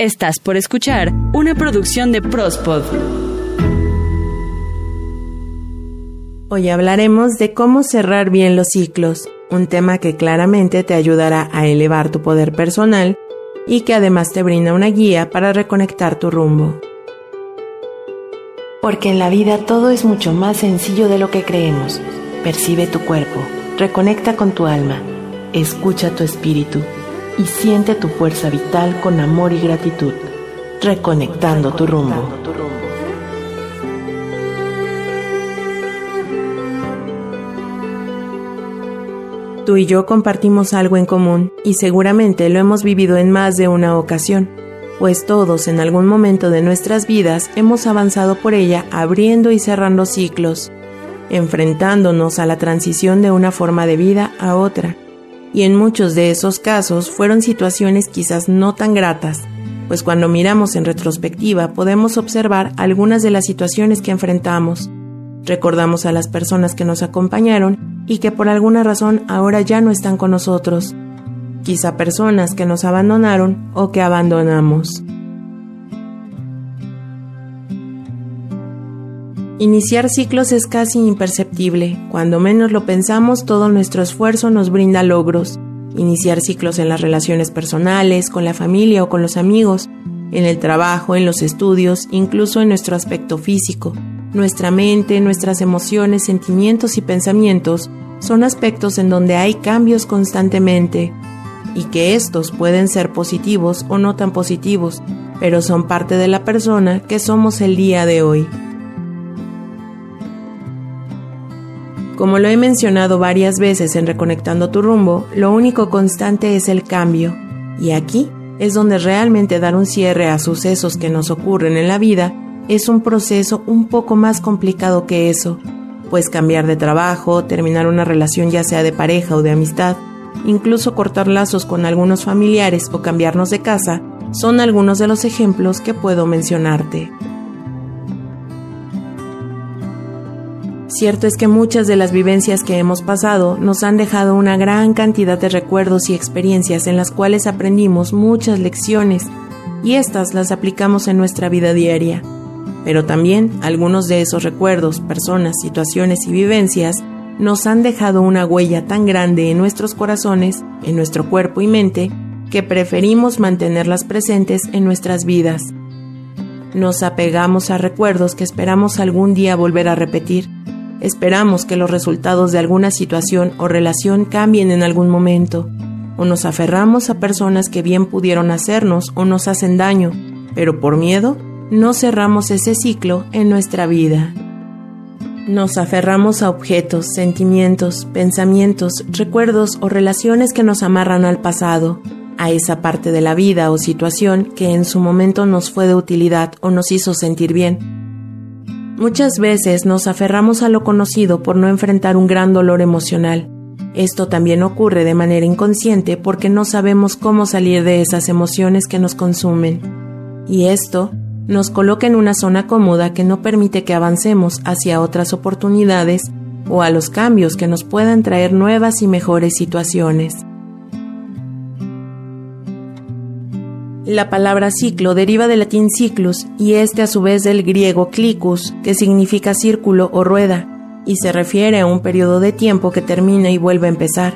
Estás por escuchar una producción de Prospod. Hoy hablaremos de cómo cerrar bien los ciclos, un tema que claramente te ayudará a elevar tu poder personal y que además te brinda una guía para reconectar tu rumbo. Porque en la vida todo es mucho más sencillo de lo que creemos. Percibe tu cuerpo, reconecta con tu alma, escucha tu espíritu y siente tu fuerza vital con amor y gratitud, reconectando tu rumbo. Tú y yo compartimos algo en común y seguramente lo hemos vivido en más de una ocasión, pues todos en algún momento de nuestras vidas hemos avanzado por ella abriendo y cerrando ciclos, enfrentándonos a la transición de una forma de vida a otra y en muchos de esos casos fueron situaciones quizás no tan gratas, pues cuando miramos en retrospectiva podemos observar algunas de las situaciones que enfrentamos. Recordamos a las personas que nos acompañaron y que por alguna razón ahora ya no están con nosotros. Quizá personas que nos abandonaron o que abandonamos. Iniciar ciclos es casi imperceptible. Cuando menos lo pensamos, todo nuestro esfuerzo nos brinda logros. Iniciar ciclos en las relaciones personales, con la familia o con los amigos, en el trabajo, en los estudios, incluso en nuestro aspecto físico. Nuestra mente, nuestras emociones, sentimientos y pensamientos son aspectos en donde hay cambios constantemente y que estos pueden ser positivos o no tan positivos, pero son parte de la persona que somos el día de hoy. Como lo he mencionado varias veces en Reconectando tu rumbo, lo único constante es el cambio. Y aquí es donde realmente dar un cierre a sucesos que nos ocurren en la vida es un proceso un poco más complicado que eso, pues cambiar de trabajo, terminar una relación ya sea de pareja o de amistad, incluso cortar lazos con algunos familiares o cambiarnos de casa, son algunos de los ejemplos que puedo mencionarte. Cierto es que muchas de las vivencias que hemos pasado nos han dejado una gran cantidad de recuerdos y experiencias en las cuales aprendimos muchas lecciones y estas las aplicamos en nuestra vida diaria. Pero también algunos de esos recuerdos, personas, situaciones y vivencias nos han dejado una huella tan grande en nuestros corazones, en nuestro cuerpo y mente, que preferimos mantenerlas presentes en nuestras vidas. Nos apegamos a recuerdos que esperamos algún día volver a repetir Esperamos que los resultados de alguna situación o relación cambien en algún momento, o nos aferramos a personas que bien pudieron hacernos o nos hacen daño, pero por miedo no cerramos ese ciclo en nuestra vida. Nos aferramos a objetos, sentimientos, pensamientos, recuerdos o relaciones que nos amarran al pasado, a esa parte de la vida o situación que en su momento nos fue de utilidad o nos hizo sentir bien Muchas veces nos aferramos a lo conocido por no enfrentar un gran dolor emocional. Esto también ocurre de manera inconsciente porque no sabemos cómo salir de esas emociones que nos consumen. Y esto nos coloca en una zona cómoda que no permite que avancemos hacia otras oportunidades o a los cambios que nos puedan traer nuevas y mejores situaciones. La palabra ciclo deriva del latín ciclus y este a su vez del griego clicus, que significa círculo o rueda, y se refiere a un periodo de tiempo que termina y vuelve a empezar.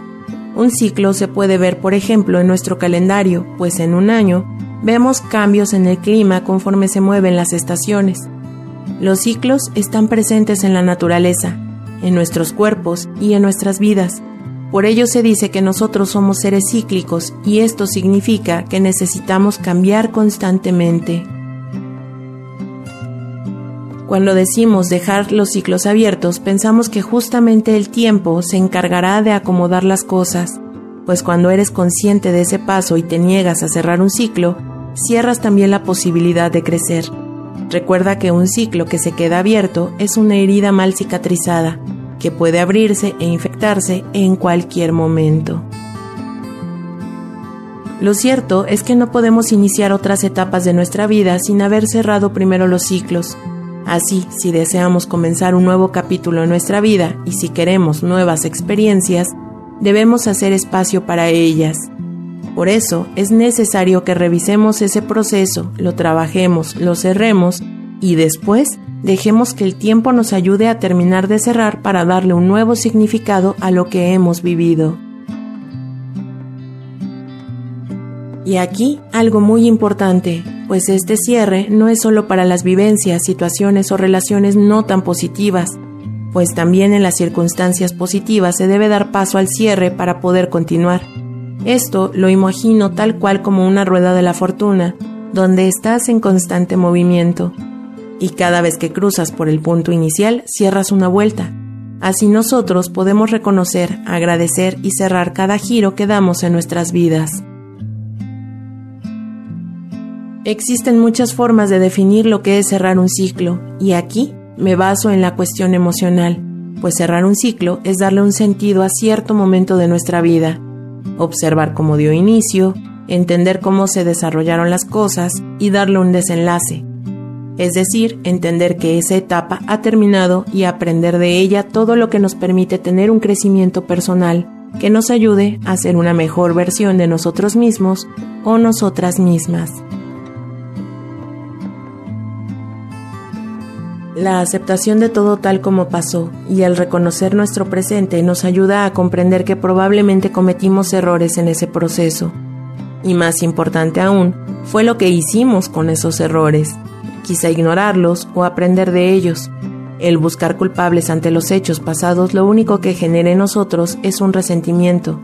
Un ciclo se puede ver, por ejemplo, en nuestro calendario, pues en un año vemos cambios en el clima conforme se mueven las estaciones. Los ciclos están presentes en la naturaleza, en nuestros cuerpos y en nuestras vidas por ello se dice que nosotros somos seres cíclicos y esto significa que necesitamos cambiar constantemente. Cuando decimos dejar los ciclos abiertos, pensamos que justamente el tiempo se encargará de acomodar las cosas, pues cuando eres consciente de ese paso y te niegas a cerrar un ciclo, cierras también la posibilidad de crecer. Recuerda que un ciclo que se queda abierto es una herida mal cicatrizada, que puede abrirse e infectarse en cualquier momento. Lo cierto es que no podemos iniciar otras etapas de nuestra vida sin haber cerrado primero los ciclos. Así, si deseamos comenzar un nuevo capítulo en nuestra vida y si queremos nuevas experiencias, debemos hacer espacio para ellas. Por eso es necesario que revisemos ese proceso, lo trabajemos, lo cerremos y después dejemos que el tiempo nos ayude a terminar de cerrar para darle un nuevo significado a lo que hemos vivido. Y aquí algo muy importante, pues este cierre no es solo para las vivencias, situaciones o relaciones no tan positivas, pues también en las circunstancias positivas se debe dar paso al cierre para poder continuar. Esto lo imagino tal cual como una rueda de la fortuna, donde estás en constante movimiento, y cada vez que cruzas por el punto inicial cierras una vuelta. Así nosotros podemos reconocer, agradecer y cerrar cada giro que damos en nuestras vidas. Existen muchas formas de definir lo que es cerrar un ciclo, y aquí me baso en la cuestión emocional, pues cerrar un ciclo es darle un sentido a cierto momento de nuestra vida, observar cómo dio inicio, entender cómo se desarrollaron las cosas y darle un desenlace. Es decir, entender que esa etapa ha terminado y aprender de ella todo lo que nos permite tener un crecimiento personal que nos ayude a ser una mejor versión de nosotros mismos o nosotras mismas. La aceptación de todo tal como pasó y el reconocer nuestro presente nos ayuda a comprender que probablemente cometimos errores en ese proceso. Y más importante aún, fue lo que hicimos con esos errores. Quizá ignorarlos o aprender de ellos. El buscar culpables ante los hechos pasados lo único que genera en nosotros es un resentimiento,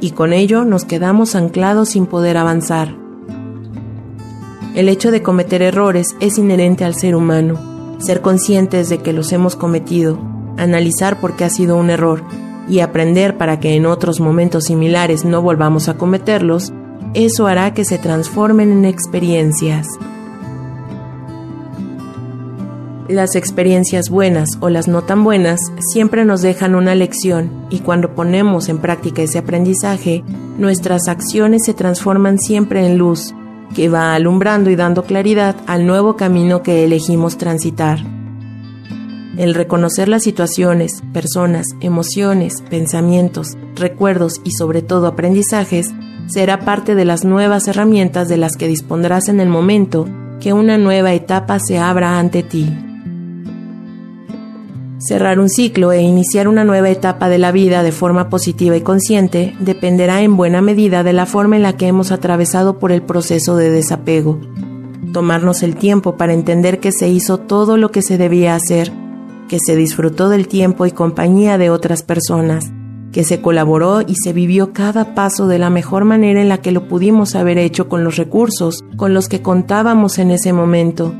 y con ello nos quedamos anclados sin poder avanzar. El hecho de cometer errores es inherente al ser humano ser conscientes de que los hemos cometido, analizar por qué ha sido un error y aprender para que en otros momentos similares no volvamos a cometerlos, eso hará que se transformen en experiencias. Las experiencias buenas o las no tan buenas siempre nos dejan una lección y cuando ponemos en práctica ese aprendizaje, nuestras acciones se transforman siempre en luz que va alumbrando y dando claridad al nuevo camino que elegimos transitar. El reconocer las situaciones, personas, emociones, pensamientos, recuerdos y sobre todo aprendizajes será parte de las nuevas herramientas de las que dispondrás en el momento que una nueva etapa se abra ante ti. Cerrar un ciclo e iniciar una nueva etapa de la vida de forma positiva y consciente dependerá en buena medida de la forma en la que hemos atravesado por el proceso de desapego. Tomarnos el tiempo para entender que se hizo todo lo que se debía hacer, que se disfrutó del tiempo y compañía de otras personas, que se colaboró y se vivió cada paso de la mejor manera en la que lo pudimos haber hecho con los recursos con los que contábamos en ese momento.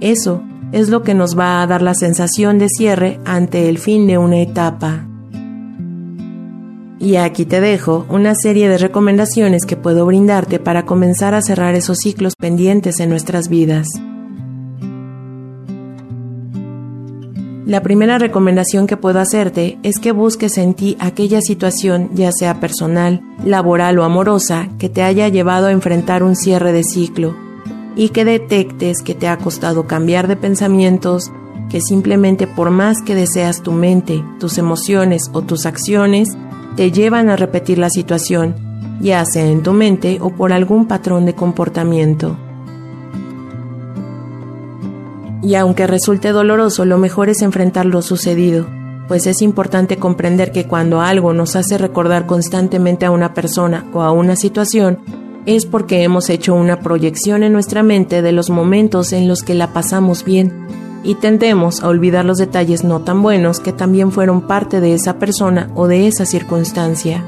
Eso es lo que nos va a dar la sensación de cierre ante el fin de una etapa. Y aquí te dejo una serie de recomendaciones que puedo brindarte para comenzar a cerrar esos ciclos pendientes en nuestras vidas. La primera recomendación que puedo hacerte es que busques en ti aquella situación, ya sea personal, laboral o amorosa, que te haya llevado a enfrentar un cierre de ciclo y que detectes que te ha costado cambiar de pensamientos, que simplemente por más que deseas tu mente, tus emociones o tus acciones, te llevan a repetir la situación, ya sea en tu mente o por algún patrón de comportamiento. Y aunque resulte doloroso, lo mejor es enfrentar lo sucedido, pues es importante comprender que cuando algo nos hace recordar constantemente a una persona o a una situación, es porque hemos hecho una proyección en nuestra mente de los momentos en los que la pasamos bien y tendemos a olvidar los detalles no tan buenos que también fueron parte de esa persona o de esa circunstancia.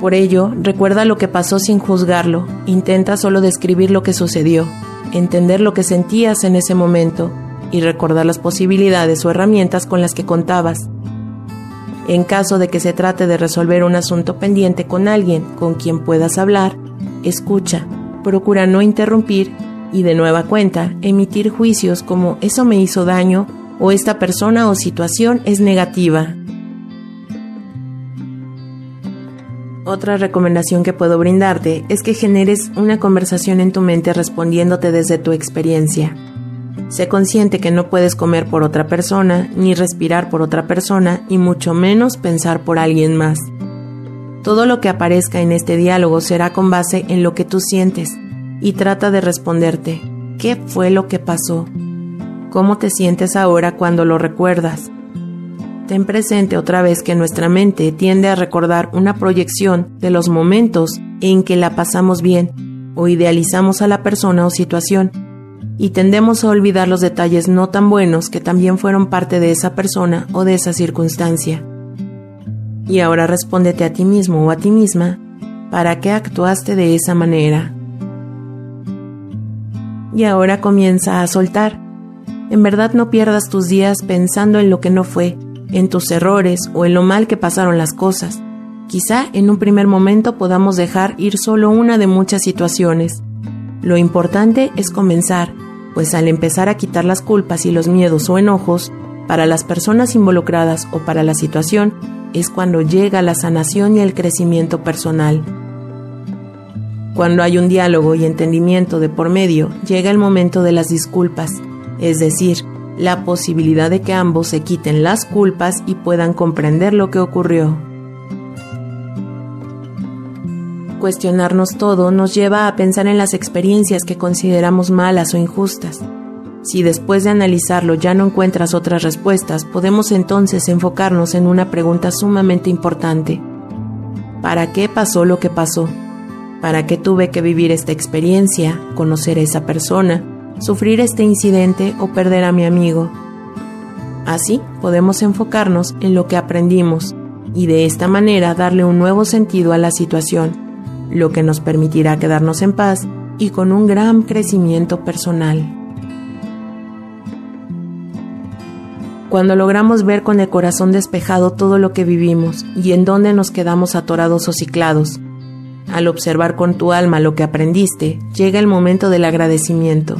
Por ello, recuerda lo que pasó sin juzgarlo, intenta solo describir lo que sucedió, entender lo que sentías en ese momento y recordar las posibilidades o herramientas con las que contabas. En caso de que se trate de resolver un asunto pendiente con alguien con quien puedas hablar, escucha, procura no interrumpir y de nueva cuenta emitir juicios como eso me hizo daño o esta persona o situación es negativa. Otra recomendación que puedo brindarte es que generes una conversación en tu mente respondiéndote desde tu experiencia. Sé consciente que no puedes comer por otra persona, ni respirar por otra persona, y mucho menos pensar por alguien más. Todo lo que aparezca en este diálogo será con base en lo que tú sientes y trata de responderte, ¿qué fue lo que pasó? ¿Cómo te sientes ahora cuando lo recuerdas? Ten presente otra vez que nuestra mente tiende a recordar una proyección de los momentos en que la pasamos bien o idealizamos a la persona o situación y tendemos a olvidar los detalles no tan buenos que también fueron parte de esa persona o de esa circunstancia. Y ahora respóndete a ti mismo o a ti misma, ¿para qué actuaste de esa manera? Y ahora comienza a soltar. En verdad no pierdas tus días pensando en lo que no fue, en tus errores o en lo mal que pasaron las cosas. Quizá en un primer momento podamos dejar ir solo una de muchas situaciones. Lo importante es comenzar, pues al empezar a quitar las culpas y los miedos o enojos, para las personas involucradas o para la situación, es cuando llega la sanación y el crecimiento personal. Cuando hay un diálogo y entendimiento de por medio, llega el momento de las disculpas, es decir, la posibilidad de que ambos se quiten las culpas y puedan comprender lo que ocurrió. Cuestionarnos todo nos lleva a pensar en las experiencias que consideramos malas o injustas, si después de analizarlo ya no encuentras otras respuestas, podemos entonces enfocarnos en una pregunta sumamente importante. ¿Para qué pasó lo que pasó? ¿Para qué tuve que vivir esta experiencia, conocer a esa persona, sufrir este incidente o perder a mi amigo? Así podemos enfocarnos en lo que aprendimos y de esta manera darle un nuevo sentido a la situación, lo que nos permitirá quedarnos en paz y con un gran crecimiento personal. cuando logramos ver con el corazón despejado todo lo que vivimos y en dónde nos quedamos atorados o ciclados. Al observar con tu alma lo que aprendiste, llega el momento del agradecimiento.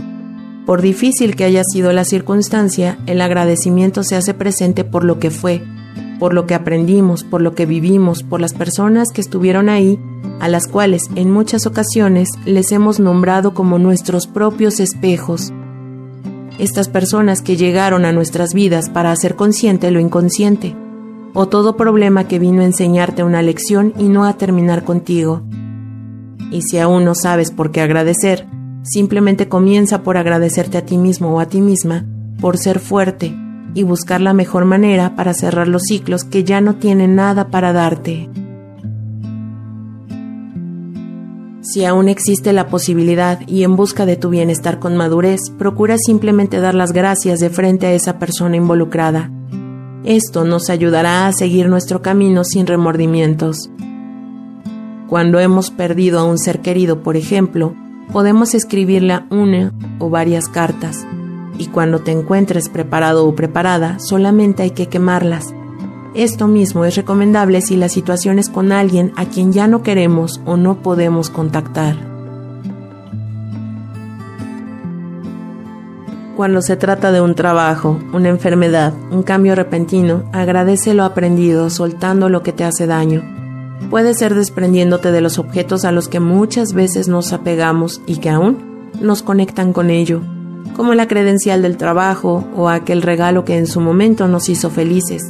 Por difícil que haya sido la circunstancia, el agradecimiento se hace presente por lo que fue, por lo que aprendimos, por lo que vivimos, por las personas que estuvieron ahí, a las cuales en muchas ocasiones les hemos nombrado como nuestros propios espejos, estas personas que llegaron a nuestras vidas para hacer consciente lo inconsciente, o todo problema que vino a enseñarte una lección y no a terminar contigo. Y si aún no sabes por qué agradecer, simplemente comienza por agradecerte a ti mismo o a ti misma por ser fuerte y buscar la mejor manera para cerrar los ciclos que ya no tienen nada para darte. Si aún existe la posibilidad y en busca de tu bienestar con madurez, procura simplemente dar las gracias de frente a esa persona involucrada. Esto nos ayudará a seguir nuestro camino sin remordimientos. Cuando hemos perdido a un ser querido, por ejemplo, podemos escribirle una o varias cartas, y cuando te encuentres preparado o preparada, solamente hay que quemarlas esto mismo es recomendable si la situación es con alguien a quien ya no queremos o no podemos contactar. Cuando se trata de un trabajo, una enfermedad, un cambio repentino, agradece lo aprendido soltando lo que te hace daño. Puede ser desprendiéndote de los objetos a los que muchas veces nos apegamos y que aún nos conectan con ello, como la credencial del trabajo o aquel regalo que en su momento nos hizo felices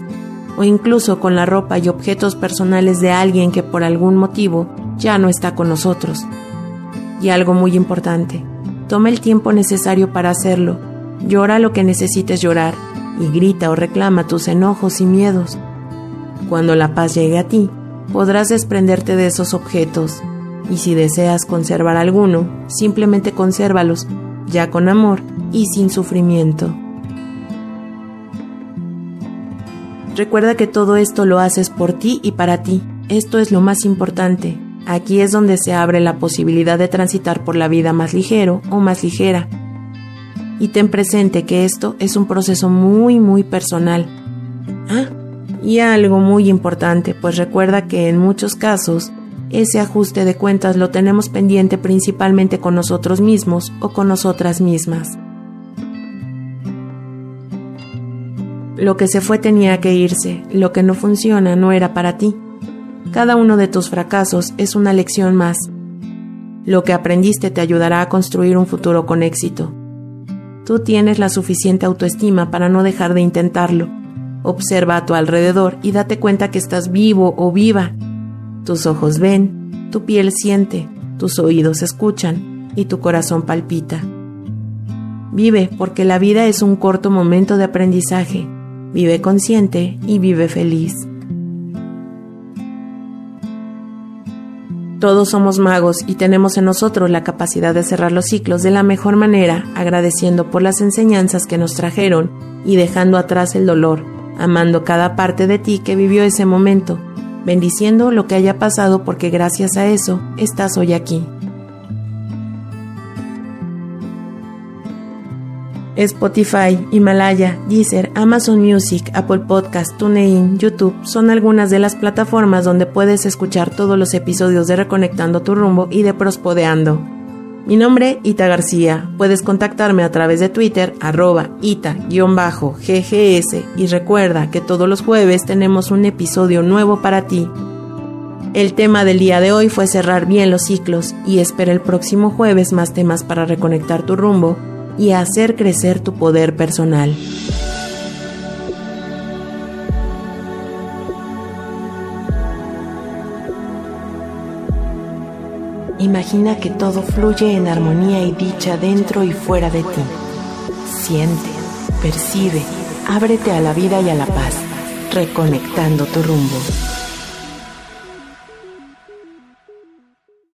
o incluso con la ropa y objetos personales de alguien que por algún motivo ya no está con nosotros. Y algo muy importante, toma el tiempo necesario para hacerlo, llora lo que necesites llorar y grita o reclama tus enojos y miedos. Cuando la paz llegue a ti, podrás desprenderte de esos objetos y si deseas conservar alguno, simplemente consérvalos, ya con amor y sin sufrimiento. Recuerda que todo esto lo haces por ti y para ti. Esto es lo más importante. Aquí es donde se abre la posibilidad de transitar por la vida más ligero o más ligera. Y ten presente que esto es un proceso muy, muy personal. Ah, y algo muy importante, pues recuerda que en muchos casos ese ajuste de cuentas lo tenemos pendiente principalmente con nosotros mismos o con nosotras mismas. Lo que se fue tenía que irse, lo que no funciona no era para ti. Cada uno de tus fracasos es una lección más. Lo que aprendiste te ayudará a construir un futuro con éxito. Tú tienes la suficiente autoestima para no dejar de intentarlo. Observa a tu alrededor y date cuenta que estás vivo o viva. Tus ojos ven, tu piel siente, tus oídos escuchan y tu corazón palpita. Vive porque la vida es un corto momento de aprendizaje. Vive consciente y vive feliz. Todos somos magos y tenemos en nosotros la capacidad de cerrar los ciclos de la mejor manera, agradeciendo por las enseñanzas que nos trajeron y dejando atrás el dolor, amando cada parte de ti que vivió ese momento, bendiciendo lo que haya pasado porque gracias a eso estás hoy aquí. Spotify, Himalaya, Deezer, Amazon Music, Apple Podcast, TuneIn, YouTube son algunas de las plataformas donde puedes escuchar todos los episodios de Reconectando tu rumbo y de Prospodeando. Mi nombre, Ita García. Puedes contactarme a través de Twitter, arroba ita-ggs y recuerda que todos los jueves tenemos un episodio nuevo para ti. El tema del día de hoy fue cerrar bien los ciclos y espera el próximo jueves más temas para reconectar tu rumbo y hacer crecer tu poder personal. Imagina que todo fluye en armonía y dicha dentro y fuera de ti. Siente, percibe, ábrete a la vida y a la paz, reconectando tu rumbo.